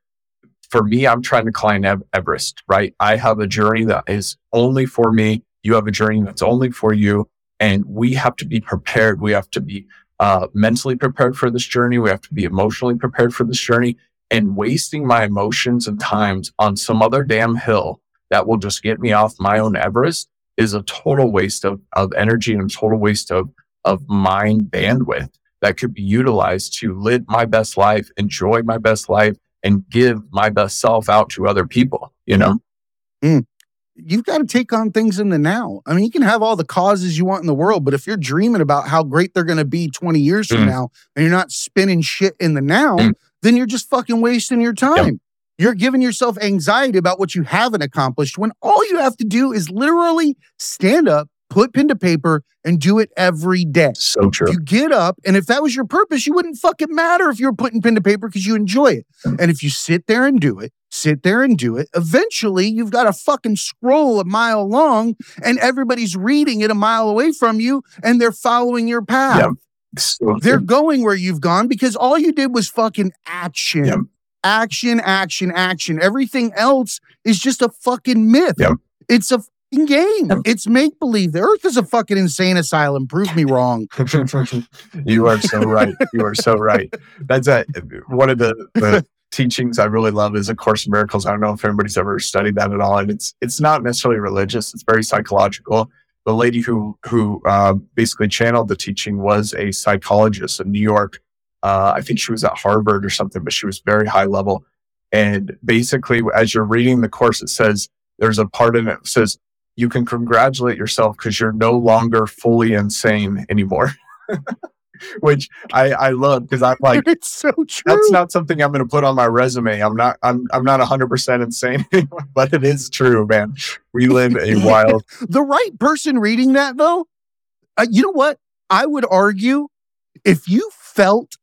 for me, I'm trying to climb Everest, right? I have a journey that is only for me. You have a journey that's only for you. And we have to be prepared. We have to be uh, mentally prepared for this journey. We have to be emotionally prepared for this journey. And wasting my emotions and times on some other damn hill that will just get me off my own Everest is a total waste of, of energy and a total waste of, of mind bandwidth that could be utilized to live my best life, enjoy my best life, and give my best self out to other people, you know? you've got to take on things in the now. I mean, you can have all the causes you want in the world, but if you're dreaming about how great they're going to be 20 years from Mm. now and you're not spinning shit in the now, Mm. then you're just fucking wasting your time. You're giving yourself anxiety about what you haven't accomplished when all you have to do is literally stand up, put pen to paper, and do it every day. So true. You get up, and if that was your purpose, you wouldn't fucking matter if you were putting pen to paper because you enjoy it. And if you sit there and do it, sit there and do it, eventually you've got a fucking scroll a mile long, and everybody's reading it a mile away from you, and they're following your path. Yep. So They're true. going where you've gone because all you did was fucking action. Yep. Action, action, action. Everything else is just a fucking myth. Yep. It's a game. It's make believe. The earth is a fucking insane asylum. Prove me wrong. you are so right. You are so right. That's a, one of the, the teachings I really love is A Course in Miracles. I don't know if anybody's ever studied that at all. And it's it's not necessarily religious. It's very psychological. The lady who who uh, basically channeled the teaching was a psychologist in New York. Uh, I think she was at Harvard or something, but she was very high level. And basically, as you're reading the course, it says there's a part in it that says you can congratulate yourself because you're no longer fully insane anymore. Which I, I love because I'm like, it's so true. that's not something I'm going to put on my resume. I'm not, I'm, I'm not 100% insane anymore, but it is true, man. We live a wild, the right person reading that though, uh, you know what? I would argue if you felt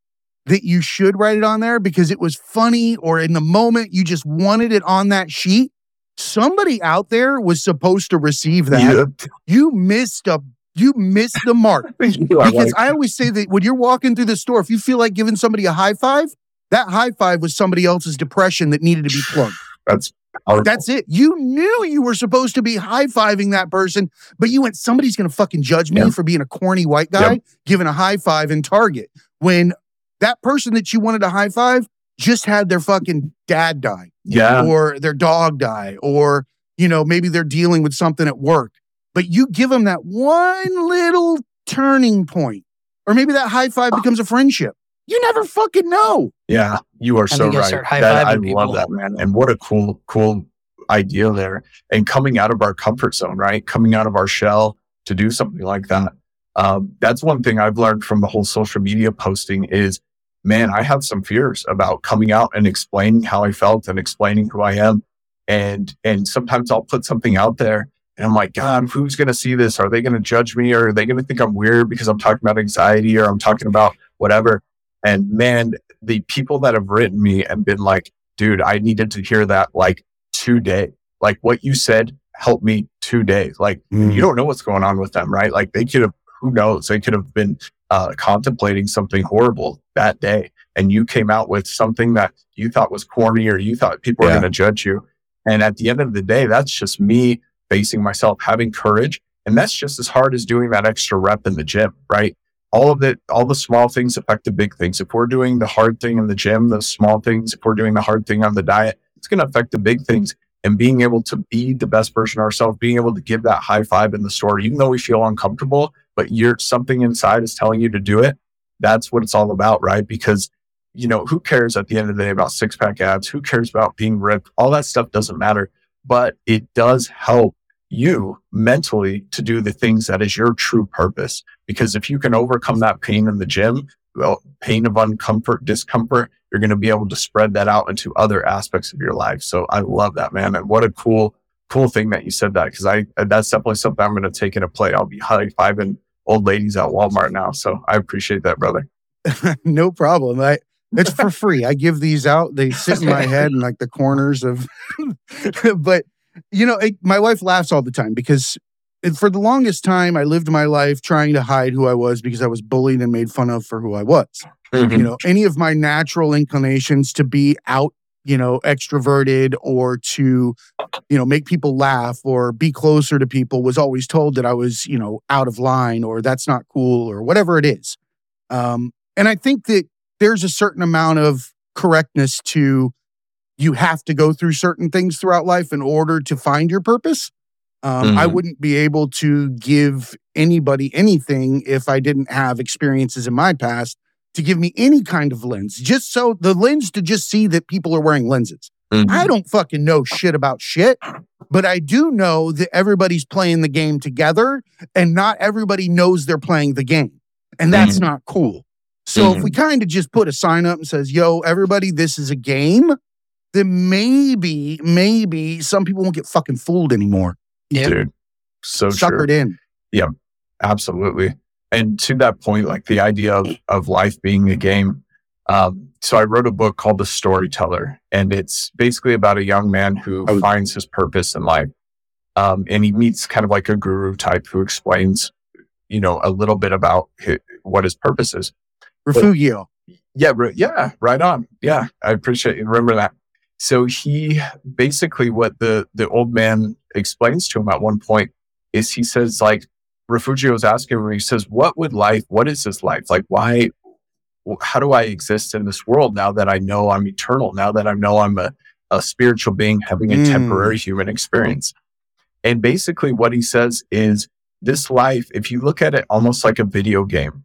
that you should write it on there because it was funny or in the moment you just wanted it on that sheet, somebody out there was supposed to receive that. Yeah. You missed a you missed the mark. Because I always say that when you're walking through the store, if you feel like giving somebody a high five, that high five was somebody else's depression that needed to be plugged. that's, powerful. That's it. You knew you were supposed to be high fiving that person, but you went, somebody's going to fucking judge me Yeah. for being a corny white guy Yep. giving a high five in Target when that person that you wanted to high five just had their fucking dad die yeah. or their dog die or, you know, maybe they're dealing with something at work. But you give them that one little turning point, or maybe that high five becomes a friendship. You never fucking know. Yeah, you are so right. start That- I high-fiving love people. that, man. And what a cool, cool idea there. And coming out of our comfort zone, right? Coming out of our shell to do something like that. Um, that's one thing I've learned from the whole social media posting is, man, I have some fears about coming out and explaining how I felt and explaining who I am. And, and sometimes I'll put something out there and I'm like, God, who's going to see this? Are they going to judge me? Or are they going to think I'm weird because I'm talking about anxiety or I'm talking about whatever? And man, the people that have written me and been like, dude, I needed to hear that like today. Like what you said helped me today. Like you don't know what's going on with them, right? Like they could have, who knows? They could have been uh, contemplating something horrible that day. And you came out with something that you thought was corny or you thought people were Yeah. going to judge you. And at the end of the day, that's just me facing myself, having courage. And that's just as hard as doing that extra rep in the gym, right? all of it, all the small things affect the big things. If we're doing the hard thing in the gym, the small things, if we're doing the hard thing on the diet, it's going to affect the big things. And being able to be the best version of ourselves, being able to give that high five in the store, even though we feel uncomfortable, but you're something inside is telling you to do it. That's what it's all about, right? Because, you know, who cares at the end of the day about six pack abs? Who cares about being ripped? All that stuff doesn't matter, but it does help you mentally to do the things that is your true purpose. Because if you can overcome that pain in the gym, well, pain of uncomfort, discomfort, you're going to be able to spread that out into other aspects of your life. So I love that, man. And what a cool, cool thing that you said that. Cause I, that's definitely something I'm going to take into play. I'll be high fiving old ladies at Walmart now. So I appreciate that, brother. no problem. I it's for free. I give these out. They sit in my head in like the corners of but you know, it, my wife laughs all the time because for the longest time I lived my life trying to hide who I was because I was bullied and made fun of for who I was. Mm-hmm. You know, any of my natural inclinations to be out, you know, extroverted or to, you know, make people laugh or be closer to people was always told that I was, you know, out of line or that's not cool or whatever it is. Um, and I think that there's a certain amount of correctness to you have to go through certain things throughout life in order to find your purpose. Um, I Mhm. wouldn't be able to give anybody anything if I didn't have experiences in my past to give me any kind of lens, just so the lens to just see that people are wearing lenses. Mhm. I don't fucking know shit about shit, but I do know that everybody's playing the game together and not everybody knows they're playing the game. And that's not cool. So if we kind of just put a sign up and says, yo, everybody, this is a game, then maybe, maybe some people won't get fucking fooled anymore. Yeah. Dude, so true. Suckered in. Yeah, absolutely. And to that point, like the idea of, of life being a game. Um, so I wrote a book called The Storyteller, and it's basically about a young man who Oh. finds his purpose in life. Um, and he meets kind of like a guru type who explains, you know, a little bit about hi what his purpose is. Refugio. Yeah, yeah, right on. Yeah, I appreciate you remember that. So he basically what the the old man explains to him at one point is he says like Refugio is asking him, he says, "What would life? What is this life? Like, why? How do I exist in this world now that I know I'm eternal? Now that I know I'm a a spiritual being having a Mm. temporary human experience?" And basically, what he says is, this life, if you look at it almost like a video game,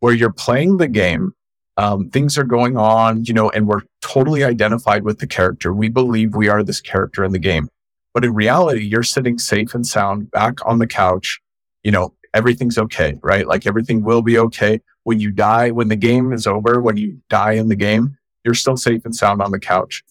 where you're playing the game um, things are going on, you know, and we're totally identified with the character. We believe we are this character in the game. But in reality, you're sitting safe and sound back on the couch. You know, everything's okay, right? Like everything will be okay. When you die, when the game is over, when you die in the game, you're still safe and sound on the couch.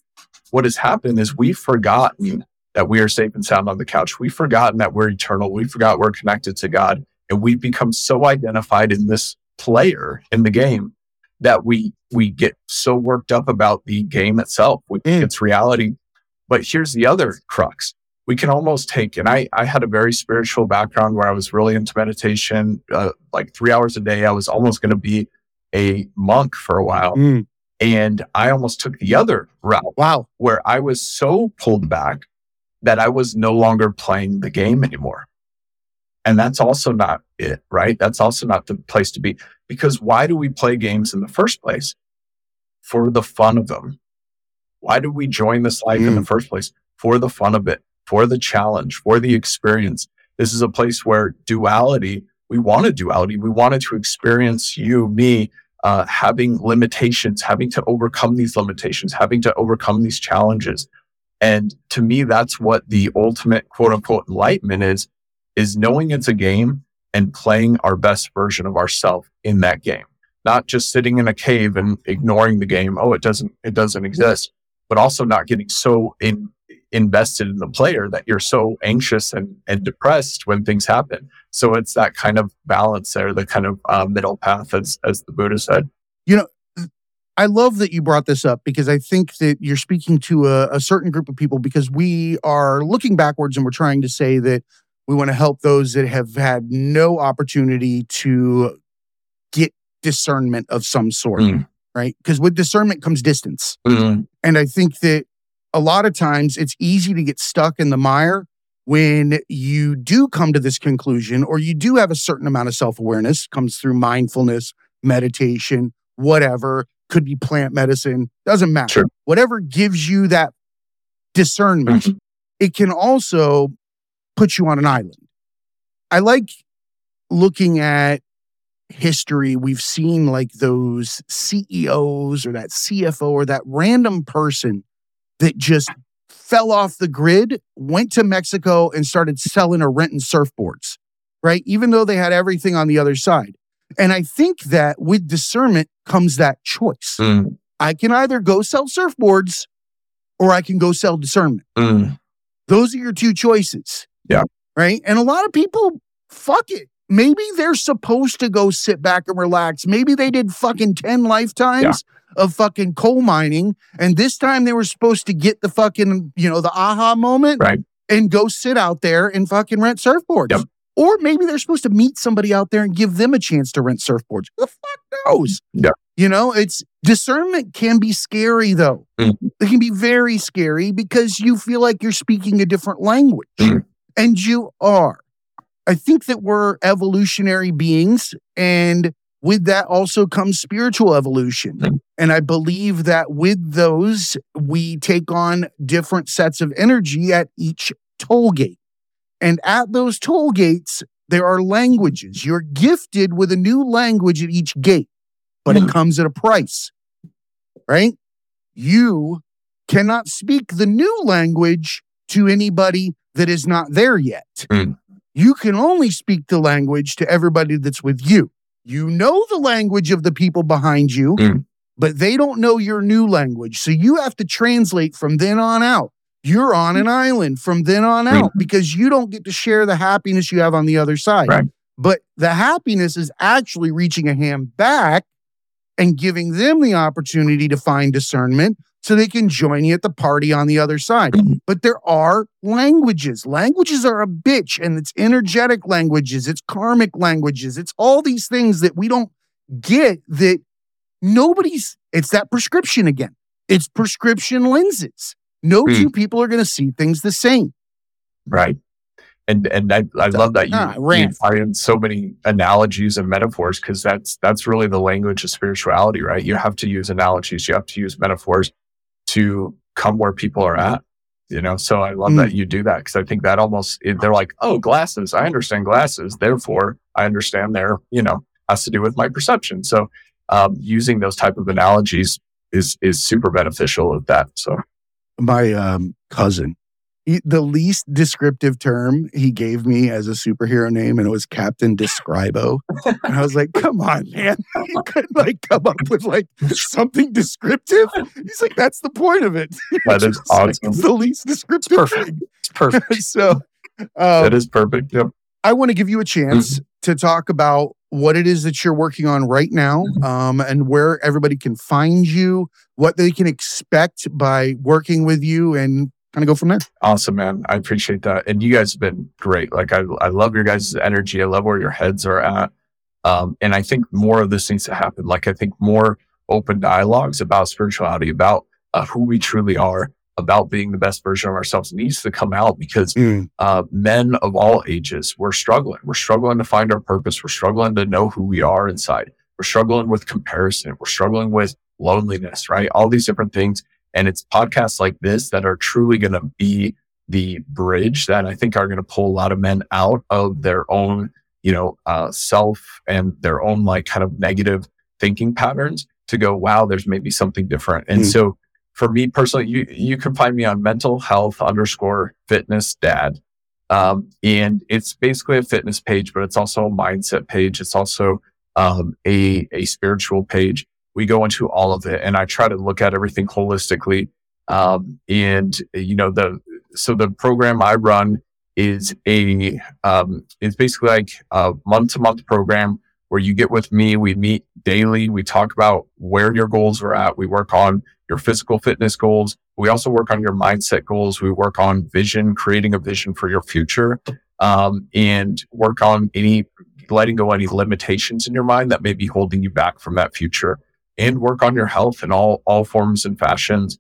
What has happened is we've forgotten that we are safe and sound on the couch. We've forgotten that we're eternal. We forgot we're connected to God. And we've become so identified in this player in the game that we we get so worked up about the game itself. We Mm. it's reality. But here's the other crux. We can almost take, and I, I had a very spiritual background where I was really into meditation, uh, like three hours a day. I was almost going to be a monk for a while. Mm. And I almost took the other route Wow. where I was so pulled back that I was no longer playing the game anymore. And that's also not it, right? That's also not the place to be. Because why do we play games in the first place? For the fun of them. Why do we join this life in the first place? For the fun of it, for the challenge, for the experience. This is a place where duality, we wanted duality. We wanted to experience you, me, uh, having limitations, having to overcome these limitations, having to overcome these challenges. And to me, that's what the ultimate quote unquote enlightenment is, is knowing it's a game and playing our best version of ourselves in that game. Not just sitting in a cave and ignoring the game. Oh, it doesn't, it doesn't exist, but also not getting so in, invested in the player that you're so anxious and, and depressed when things happen. So it's that kind of balance there, the kind of uh, middle path, as, as the Buddha said. You know, I love that you brought this up because I think that you're speaking to a, a certain group of people because we are looking backwards and we're trying to say that we want to help those that have had no opportunity to get discernment of some sort, Mm. right? Because with discernment comes distance. Mm, And I think that a lot of times it's easy to get stuck in the mire when you do come to this conclusion or you do have a certain amount of self awareness, comes through mindfulness, meditation, whatever, could be plant medicine, doesn't matter. Sure. Whatever gives you that discernment, Mhm. it can also put you on an island. I like looking at history. We've seen like those CEOs or that CFO or that random person that just fell off the grid, went to Mexico and started selling or renting surfboards, right? Even though they had everything on the other side. And I think that with discernment comes that choice. mm, I can either go sell surfboards or I can go sell discernment. mm. Those are your two choices. Yeah. Right. And a lot of people, fuck it. Maybe they're supposed to go sit back and relax. Maybe they did fucking 10 lifetimes of fucking coal mining. And this time they were supposed to get the fucking, you know, the aha moment Right. and go sit out there and fucking rent surfboards. Yep. Or maybe they're supposed to meet somebody out there and give them a chance to rent surfboards. The fuck knows? Yeah. You know, it's discernment can be scary though. Mhm. It can be very scary because you feel like you're speaking a different language. Mhm. And you are. I think that we're evolutionary beings. And with that also comes spiritual evolution. Mhm. And I believe that with those, we take on different sets of energy at each toll gate. And at those toll gates, there are languages. You're gifted with a new language at each gate, but it Mhm. comes at a price, right? You cannot speak the new language to anybody that is not there yet. Mm. You can only speak the language to everybody that's with you. You know the language of the people behind you, Mm. but they don't know your new language. So you have to translate from then on out. You're on an island from then on out because you don't get to share the happiness you have on the other side. Right. But the happiness is actually reaching a hand back and giving them the opportunity to find discernment so they can join you at the party on the other side. Mhm. But there are languages. Languages are a bitch, and it's energetic languages, it's karmic languages, it's all these things that we don't get that nobody's, it's that prescription again. It's prescription lenses. No Hmm. two people are going to see things the same. Right. And and I, I love that you, Ah, you in so many analogies and metaphors because that's that's really the language of spirituality, right? You have to use analogies, you have to use metaphors to come where people are at. You know, so I love Mm. that you do that because I think that almost they're like, oh, glasses. I understand glasses, therefore I understand their you know has to do with my perception. So um, using those type of analogies is is super beneficial of that. So My um, cousin, the least descriptive term he gave me as a superhero name, and it was Captain Describo. and I was like, "Come on, man! You couldn't like come up with like something descriptive." He's like, "That's the point of it." That is Just like, it's the least descriptive. perfect. thing. It's perfect. so, um, that is perfect. Yep. I want to give you a chance to talk about what it is that you're working on right now um, and where everybody can find you, what they can expect by working with you, and kind of go from there. Awesome, man. I appreciate that. And you guys have been great. Like I, I love your guys' energy. I love where your heads are at. Um, and I think more of this needs to happen. Like I think more open dialogues about spirituality, about uh, who we truly are, about being the best version of ourselves needs to come out because uh, men of all ages, we're struggling. We're struggling to find our purpose. We're struggling to know who we are inside. We're struggling with comparison. We're struggling with loneliness, right? All these different things. And it's podcasts like this that are truly going to be the bridge that I think are going to pull a lot of men out of their own, you know, uh, self and their own like kind of negative thinking patterns to go, wow, there's maybe something different. And Mm. so for me personally, you, you can find me on mental health underscore fitness dad. Um, and it's basically a fitness page, but it's also a mindset page. It's also, um, a, a spiritual page. We go into all of it and I try to look at everything holistically. Um, and you know, the, so the program I run is a, um, it's basically like a month to month program where you get with me. We meet daily. We talk about where your goals are at. We work on your physical fitness goals. We also work on your mindset goals. We work on vision, creating a vision for your future, um, and work on any letting go any limitations in your mind that may be holding you back from that future, and work on your health in all all forms and fashions.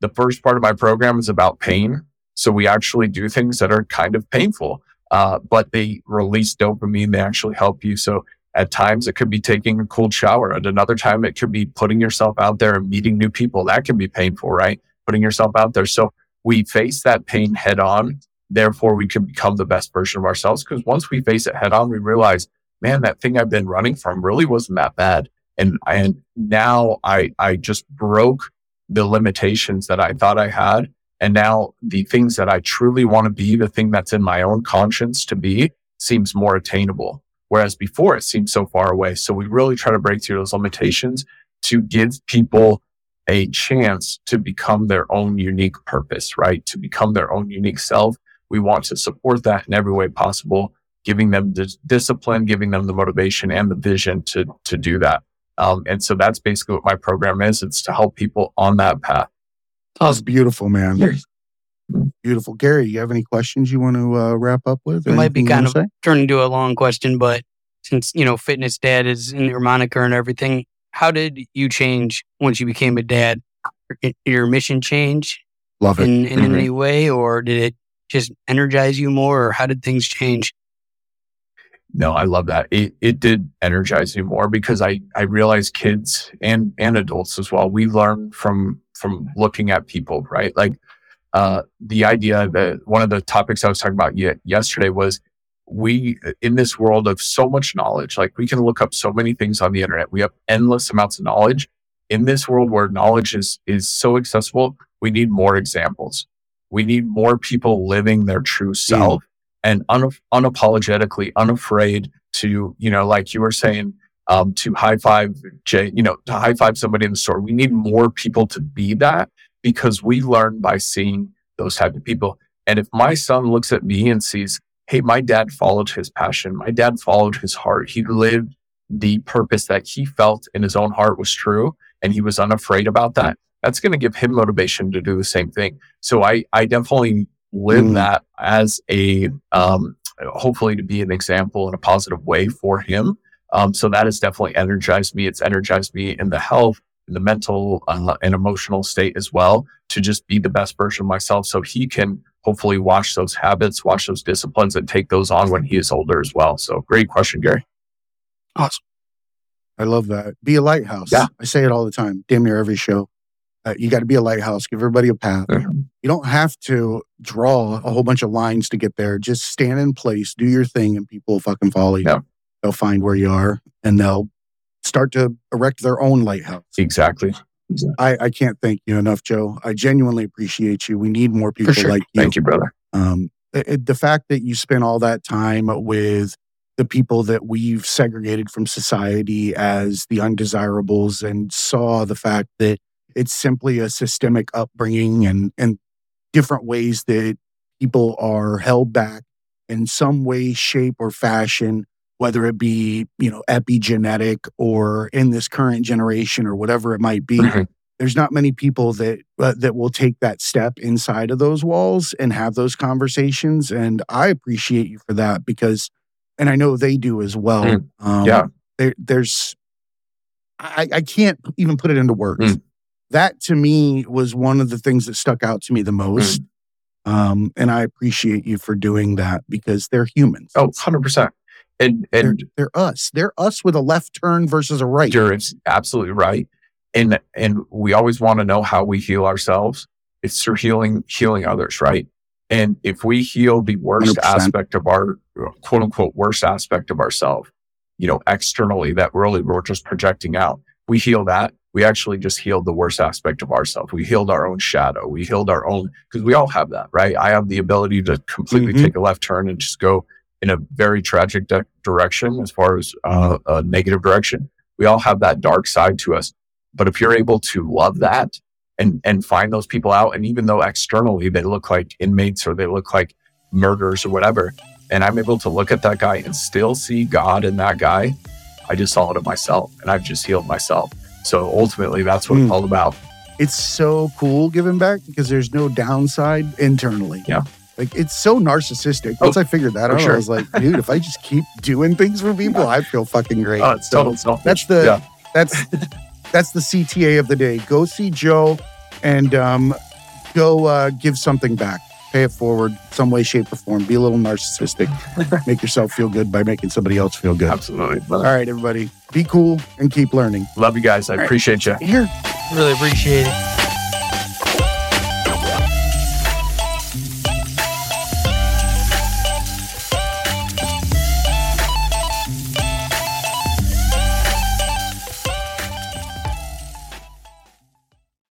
The first part of my program is about pain, so we actually do things that are kind of painful, uh, but they release dopamine. They actually help you. So at times it could be taking a cold shower. At another time, it could be putting yourself out there and meeting new people. That can be painful, right? Putting yourself out there. So we face that pain head on. Therefore, we can become the best version of ourselves. Because once we face it head on, we realize, man, that thing I've been running from really wasn't that bad. And, mm-hmm. and now I, I just broke the limitations that I thought I had. And now the things that I truly want to be, the thing that's in my own conscience to be seems more attainable. Whereas before it seemed so far away. So we really try to break through those limitations to give people a chance to become their own unique purpose, right? To become their own unique self. We want to support that in every way possible, giving them the discipline, giving them the motivation and the vision to, to do that. Um, and so that's basically what my program is. It's to help people on that path. That's beautiful, man. Beautiful. Gary, you have any questions you want to uh, wrap up with? It might be kind wanna? Turning into a long question, but since you know fitness dad is in your moniker and everything, how did you change once you became a dad? Your mission change Love it. in, in Mhm. any way, or did it just energize you more, or how did things change? No, I love that. It it did energize me more because I I realized kids and and adults as well. We learn from from looking at people, right? Like uh the idea that one of the topics I was talking about ye- yesterday was we in this world of so much knowledge, like we can look up so many things on the internet. We have endless amounts of knowledge. In this world where knowledge is is so accessible, we need more examples. We need more people living their true self and un- unapologetically unafraid to, you know, like you were saying, um, to high five Jay, you know, to high five somebody in the store. We need more people to be that because we learn by seeing those type of people. And if my son looks at me and sees, hey, my dad followed his passion, my dad followed his heart, he lived the purpose that he felt in his own heart was true, and he was unafraid about that. That's going to give him motivation to do the same thing. So I, I definitely live Mm. that as a, um, hopefully to be an example in a positive way for him. Um, so that has definitely energized me. It's energized me in the health, in the mental uh, and emotional state as well to just be the best version of myself. So he can hopefully watch those habits, watch those disciplines and take those on when he is older as well. So great question, Gary. Awesome. I love that. Be a lighthouse. Yeah. I say it all the time, damn near every show. Uh, you got to be a lighthouse. Give everybody a path. Mhm. You don't have to draw a whole bunch of lines to get there. Just stand in place, do your thing, and people will fucking follow you. Yeah. They'll find where you are and they'll start to erect their own lighthouse. Exactly. I, I can't thank you enough, Joe. I genuinely appreciate you. We need more people sure. like you. Thank you, brother. Um, the fact that you spent all that time with the people that we've segregated from society as the undesirables and saw the fact that it's simply a systemic upbringing and, and different ways that people are held back in some way, shape, or fashion, whether it be, you know, epigenetic or in this current generation or whatever it might be Mhm. there's not many people that uh, that will take that step inside of those walls and have those conversations and i appreciate you for that because and i know they do as well Mm. um, Yeah. there, there's I, I can't even put it into words Mm. That to me was one of the things that stuck out to me Mm. the most um, and i appreciate you for doing that because they're humans Oh, 100%. And, they're, and they're us they're us with a left turn versus a right you're absolutely right. And, and we always want to know how we heal ourselves. It's through healing, healing others, right? And if we heal the worst 100%. aspect of our quote unquote worst aspect of ourselves, you know, externally that really we're just projecting out, we heal that. We actually just healed the worst aspect of ourselves. We healed our own shadow. We healed our own, because we all have that, right? I have the ability to completely Mhm. take a left turn and just go in a very tragic di- direction as far as uh, a negative direction. We all have that dark side to us. But if you're able to love that and, and find those people out, and even though externally they look like inmates or they look like murderers or whatever, and I'm able to look at that guy and still see God in that guy, I just saw it in myself and I've just healed myself. So ultimately, that's what it's Mm. all about. it's so cool giving back because there's no downside internally. Yeah. Like it's so narcissistic. Oh, Once I figured that out, sure. I was like, dude, if I just keep doing things for people, I feel fucking great. Oh, it's So total selfish. that's the yeah. that's that's the CTA of the day. Go see Joe and um, go uh, give something back. Pay it forward, some way, shape, or form. Be a little narcissistic. Make yourself feel good by making somebody else feel good. absolutely. All right, everybody, be cool and keep learning. Love you guys. I right. appreciate you. Here, Really appreciate it.